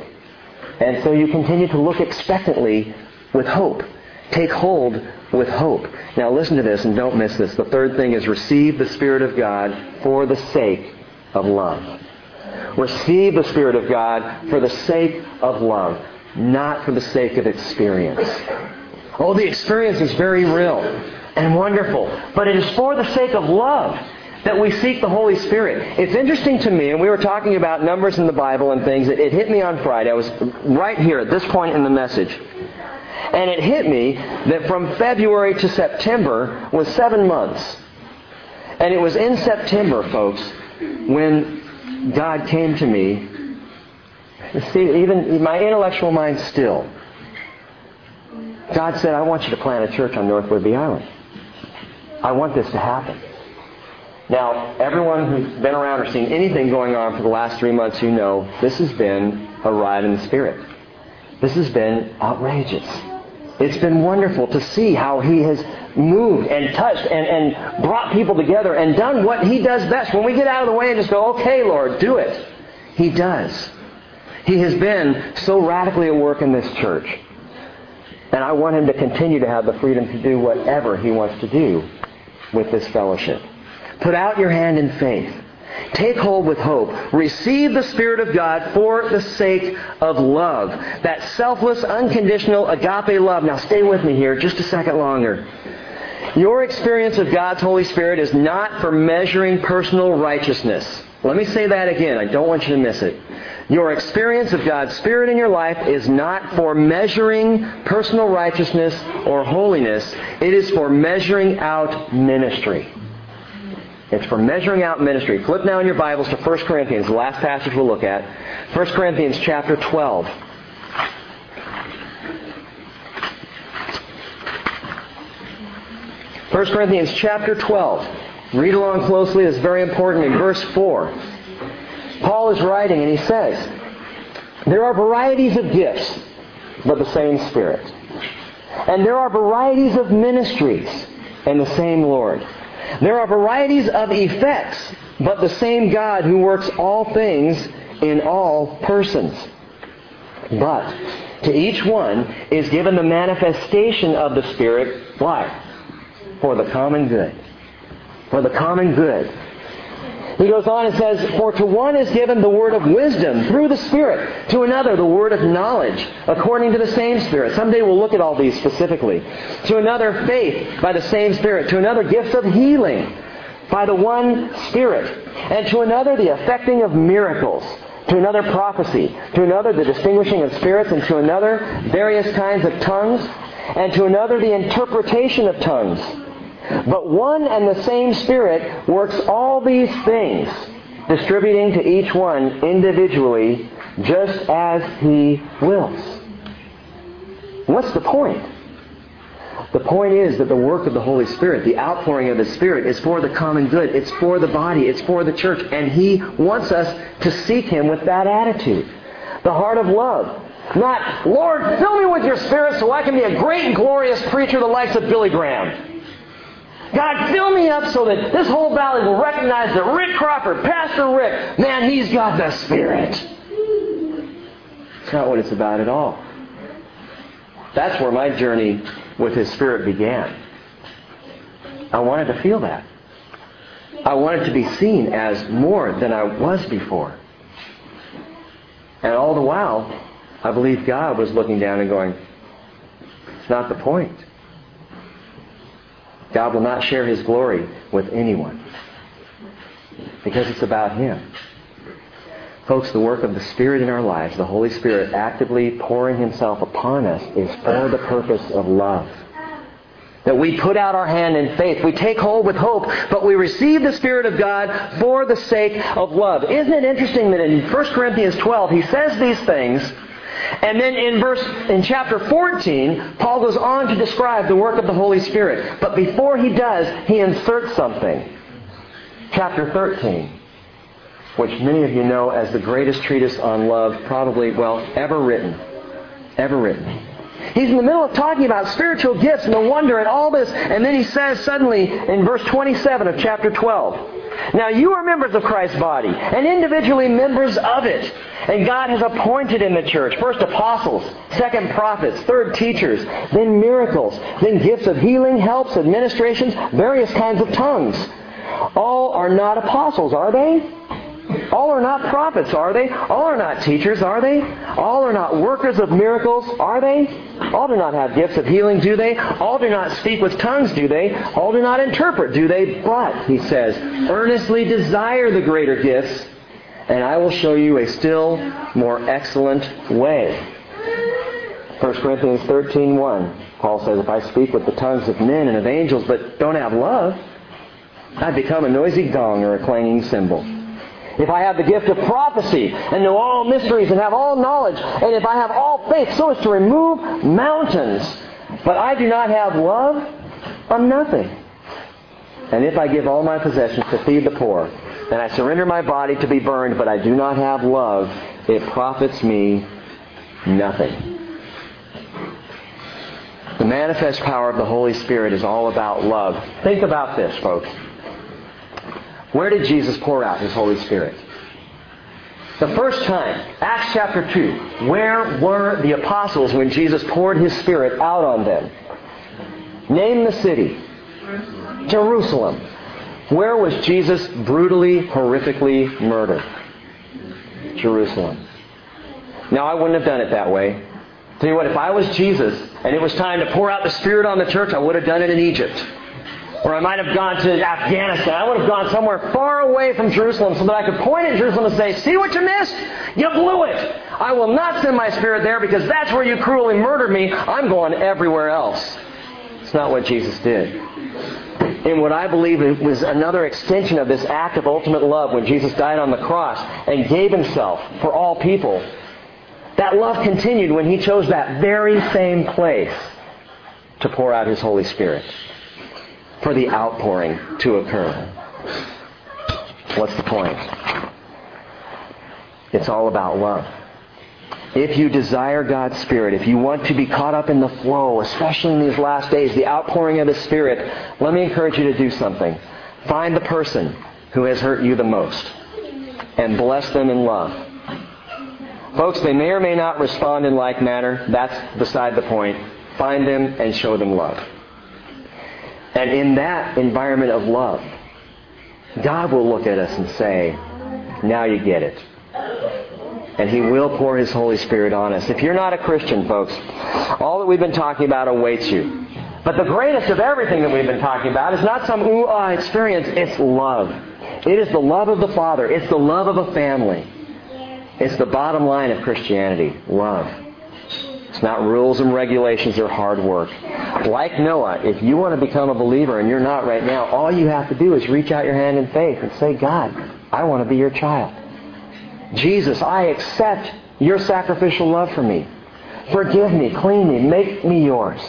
And so you continue to look expectantly with hope. Take hold with hope. Now listen to this and don't miss this. The third thing is receive the Spirit of God for the sake of love. Receive the Spirit of God for the sake of love, not for the sake of experience. Oh, the experience is very real and wonderful, but it is for the sake of love that we seek the Holy Spirit. It's interesting to me, and we were talking about numbers in the Bible and things. It, it hit me on Friday. I was right here at this point in the message. And it hit me that from February to September was seven months. And it was in September, folks, when God came to me. See, even my intellectual mind still. God said, I want you to plant a church on North Whidbey Island. I want this to happen. Now, everyone who's been around or seen anything going on for the last three months, you know this has been a ride in the spirit. This has been outrageous. It's been wonderful to see how he has moved and touched and, and brought people together and done what he does best. When we get out of the way and just go, okay, Lord, do it, he does. He has been so radically at work in this church. And I want him to continue to have the freedom to do whatever he wants to do with this fellowship. Put out your hand in faith. Take hold with hope. Receive the Spirit of God for the sake of love. That selfless, unconditional agape love. Now stay with me here just a second longer. Your experience of God's Holy Spirit is not for measuring personal righteousness. Let me say that again. I don't want you to miss it. Your experience of God's Spirit in your life is not for measuring personal righteousness or holiness. It is for measuring out ministry. It's for measuring out ministry. Flip now in your Bibles to 1 Corinthians, the last passage we'll look at. 1 Corinthians chapter 12. First Corinthians chapter 12. Read along closely. It's very important in verse 4. Paul is writing and he says, There are varieties of gifts, but the same Spirit. And there are varieties of ministries, and the same Lord. There are varieties of effects, but the same God who works all things in all persons. But to each one is given the manifestation of the Spirit. Why? For the common good. For the common good. He goes on and says, For to one is given the word of wisdom through the Spirit, to another the word of knowledge according to the same Spirit. Someday we'll look at all these specifically. To another faith by the same Spirit, to another gifts of healing by the one Spirit, and to another the effecting of miracles. To another prophecy, to another the distinguishing of spirits, and to another various kinds of tongues, and to another the interpretation of tongues. But one and the same Spirit works all these things, distributing to each one individually just as He wills. What's the point? The point is that the work of the Holy Spirit, the outpouring of the Spirit, is for the common good. It's for the body. It's for the church. And He wants us to seek Him with that attitude. The heart of love. Not, Lord, fill me with your Spirit so I can be a great and glorious preacher the likes of Billy Graham. God, fill me up so that this whole valley will recognize that Rick Crawford, Pastor Rick, man, he's got the Spirit. It's not what it's about at all. That's where my journey with His Spirit began. I wanted to feel that. I wanted to be seen as more than I was before. And all the while, I believe God was looking down and going, it's not the point. God will not share His glory with anyone because it's about Him. Folks, the work of the Spirit in our lives, the Holy Spirit actively pouring Himself upon us, is for the purpose of love. That we put out our hand in faith. We take hold with hope, but we receive the Spirit of God for the sake of love. Isn't it interesting that in 1 Corinthians 12, he says these things, and then in verse in chapter 14, Paul goes on to describe the work of the Holy Spirit. But before he does, he inserts something. Chapter 13 which many of you know as the greatest treatise on love probably, well, ever written. Ever written. He's in the middle of talking about spiritual gifts and the wonder and all this, and then he says suddenly in verse 27 of chapter 12, Now you are members of Christ's body, and individually members of it. And God has appointed in the church first apostles, second prophets, third teachers, then miracles, then gifts of healing, helps, administrations, various kinds of tongues. All are not apostles, are they? All are not prophets, are they? All are not teachers, are they? All are not workers of miracles, are they? All do not have gifts of healing, do they? All do not speak with tongues, do they? All do not interpret, do they? But, he says, earnestly desire the greater gifts, and I will show you a still more excellent way. 1 Corinthians 13.1, Paul says, If I speak with the tongues of men and of angels, but don't have love, I become a noisy gong or a clanging cymbal. If I have the gift of prophecy and know all mysteries and have all knowledge, and if I have all faith so as to remove mountains, but I do not have love, I'm nothing. And if I give all my possessions to feed the poor, and I surrender my body to be burned, but I do not have love, it profits me nothing. The manifest power of the Holy Spirit is all about love. Think about this, folks. Where did Jesus pour out His Holy Spirit? The first time, Acts chapter 2, where were the apostles when Jesus poured His Spirit out on them? Name the city. Jerusalem. Where was Jesus brutally, horrifically murdered? Jerusalem. Now, I wouldn't have done it that way. Tell you what, if I was Jesus and it was time to pour out the Spirit on the church, I would have done it in Egypt. Or I might have gone to Afghanistan. I would have gone somewhere far away from Jerusalem so that I could point at Jerusalem and say, See what you missed? You blew it. I will not send my spirit there because that's where you cruelly murdered me. I'm going everywhere else. It's not what Jesus did. And what I believe was another extension of this act of ultimate love when Jesus died on the cross and gave himself for all people. That love continued when he chose that very same place to pour out his Holy Spirit for the outpouring to occur. What's the point? It's all about love. If you desire God's Spirit, if you want to be caught up in the flow, especially in these last days, the outpouring of the Spirit, let me encourage you to do something. Find the person who has hurt you the most and bless them in love. Folks, they may or may not respond in like manner. That's beside the point. Find them and show them love. And in that environment of love, God will look at us and say, now you get it. And He will pour His Holy Spirit on us. If you're not a Christian, folks, all that we've been talking about awaits you. But the greatest of everything that we've been talking about is not some ooh ah experience, it's love. It is the love of the Father. It's the love of a family. It's the bottom line of Christianity love. It's not rules and regulations or hard work. Like Noah, if you want to become a believer and you're not right now, all you have to do is reach out your hand in faith and say, God, I want to be your child. Jesus, I accept your sacrificial love for me. Forgive me, clean me, make me yours.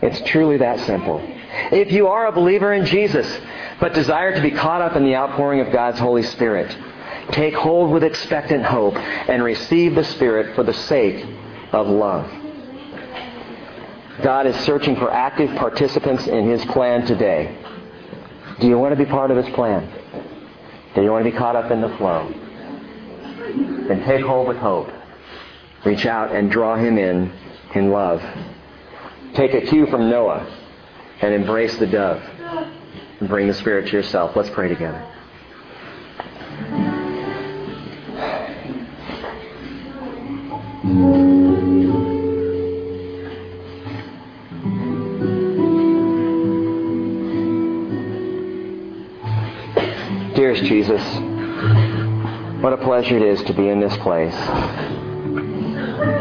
It's truly that simple. If you are a believer in Jesus, but desire to be caught up in the outpouring of God's Holy Spirit, take hold with expectant hope and receive the Spirit for the sake of love. God is searching for active participants in His plan today. Do you want to be part of His plan? Do you want to be caught up in the flow? Then take hold with hope. Reach out and draw Him in in love. Take a cue from Noah and embrace the dove and bring the Spirit to yourself. Let's pray together. Jesus, what a pleasure it is to be in this place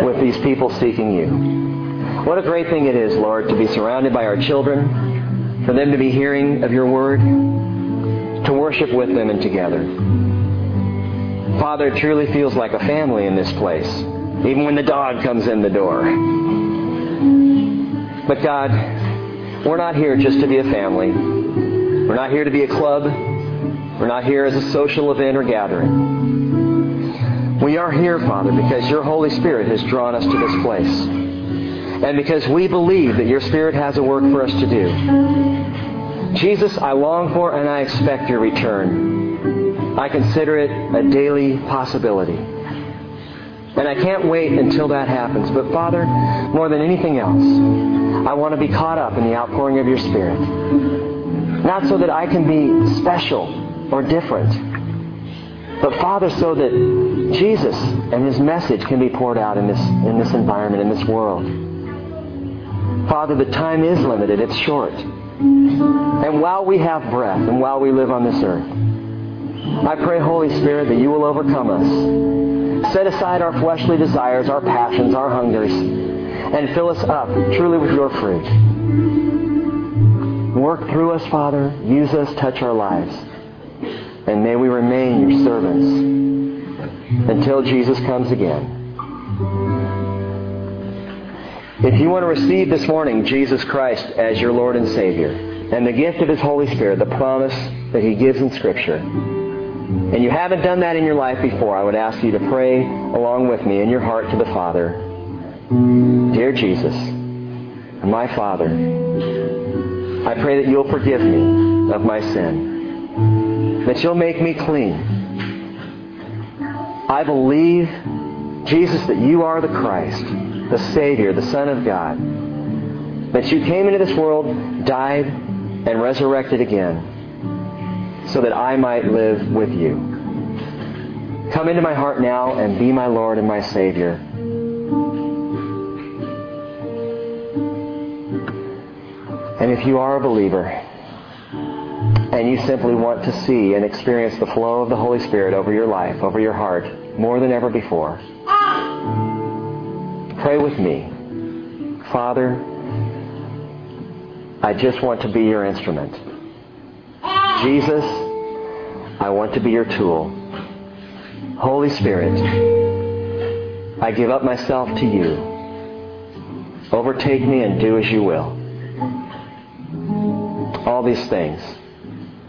with these people seeking you. What a great thing it is, Lord, to be surrounded by our children, for them to be hearing of your word, to worship with them and together. Father, it truly feels like a family in this place, even when the dog comes in the door. But God, we're not here just to be a family. We're not here to be a club. We're not here as a social event or gathering. We are here, Father, because your Holy Spirit has drawn us to this place. And because we believe that your Spirit has a work for us to do. Jesus, I long for and I expect your return. I consider it a daily possibility. And I can't wait until that happens. But Father, more than anything else, I want to be caught up in the outpouring of your Spirit. Not so that I can be special or different. But Father, so that Jesus and His message can be poured out in this, in this environment, in this world. Father, the time is limited. It's short. And while we have breath and while we live on this earth, I pray, Holy Spirit, that you will overcome us. Set aside our fleshly desires, our passions, our hungers, and fill us up truly with your fruit. Work through us, Father. Use us, touch our lives. And may we remain your servants until Jesus comes again. If you want to receive this morning Jesus Christ as your Lord and Savior, and the gift of His Holy Spirit, the promise that He gives in Scripture, and you haven't done that in your life before, I would ask you to pray along with me in your heart to the Father. Dear Jesus, my Father, I pray that you'll forgive me of my sin, that you'll make me clean. I believe, Jesus, that you are the Christ, the Savior, the Son of God, that you came into this world, died, and resurrected again so that I might live with you. Come into my heart now and be my Lord and my Savior. And if you are a believer and you simply want to see and experience the flow of the Holy Spirit over your life, over your heart, more than ever before, pray with me. Father, I just want to be your instrument. Jesus, I want to be your tool. Holy Spirit, I give up myself to you. Overtake me and do as you will. All these things,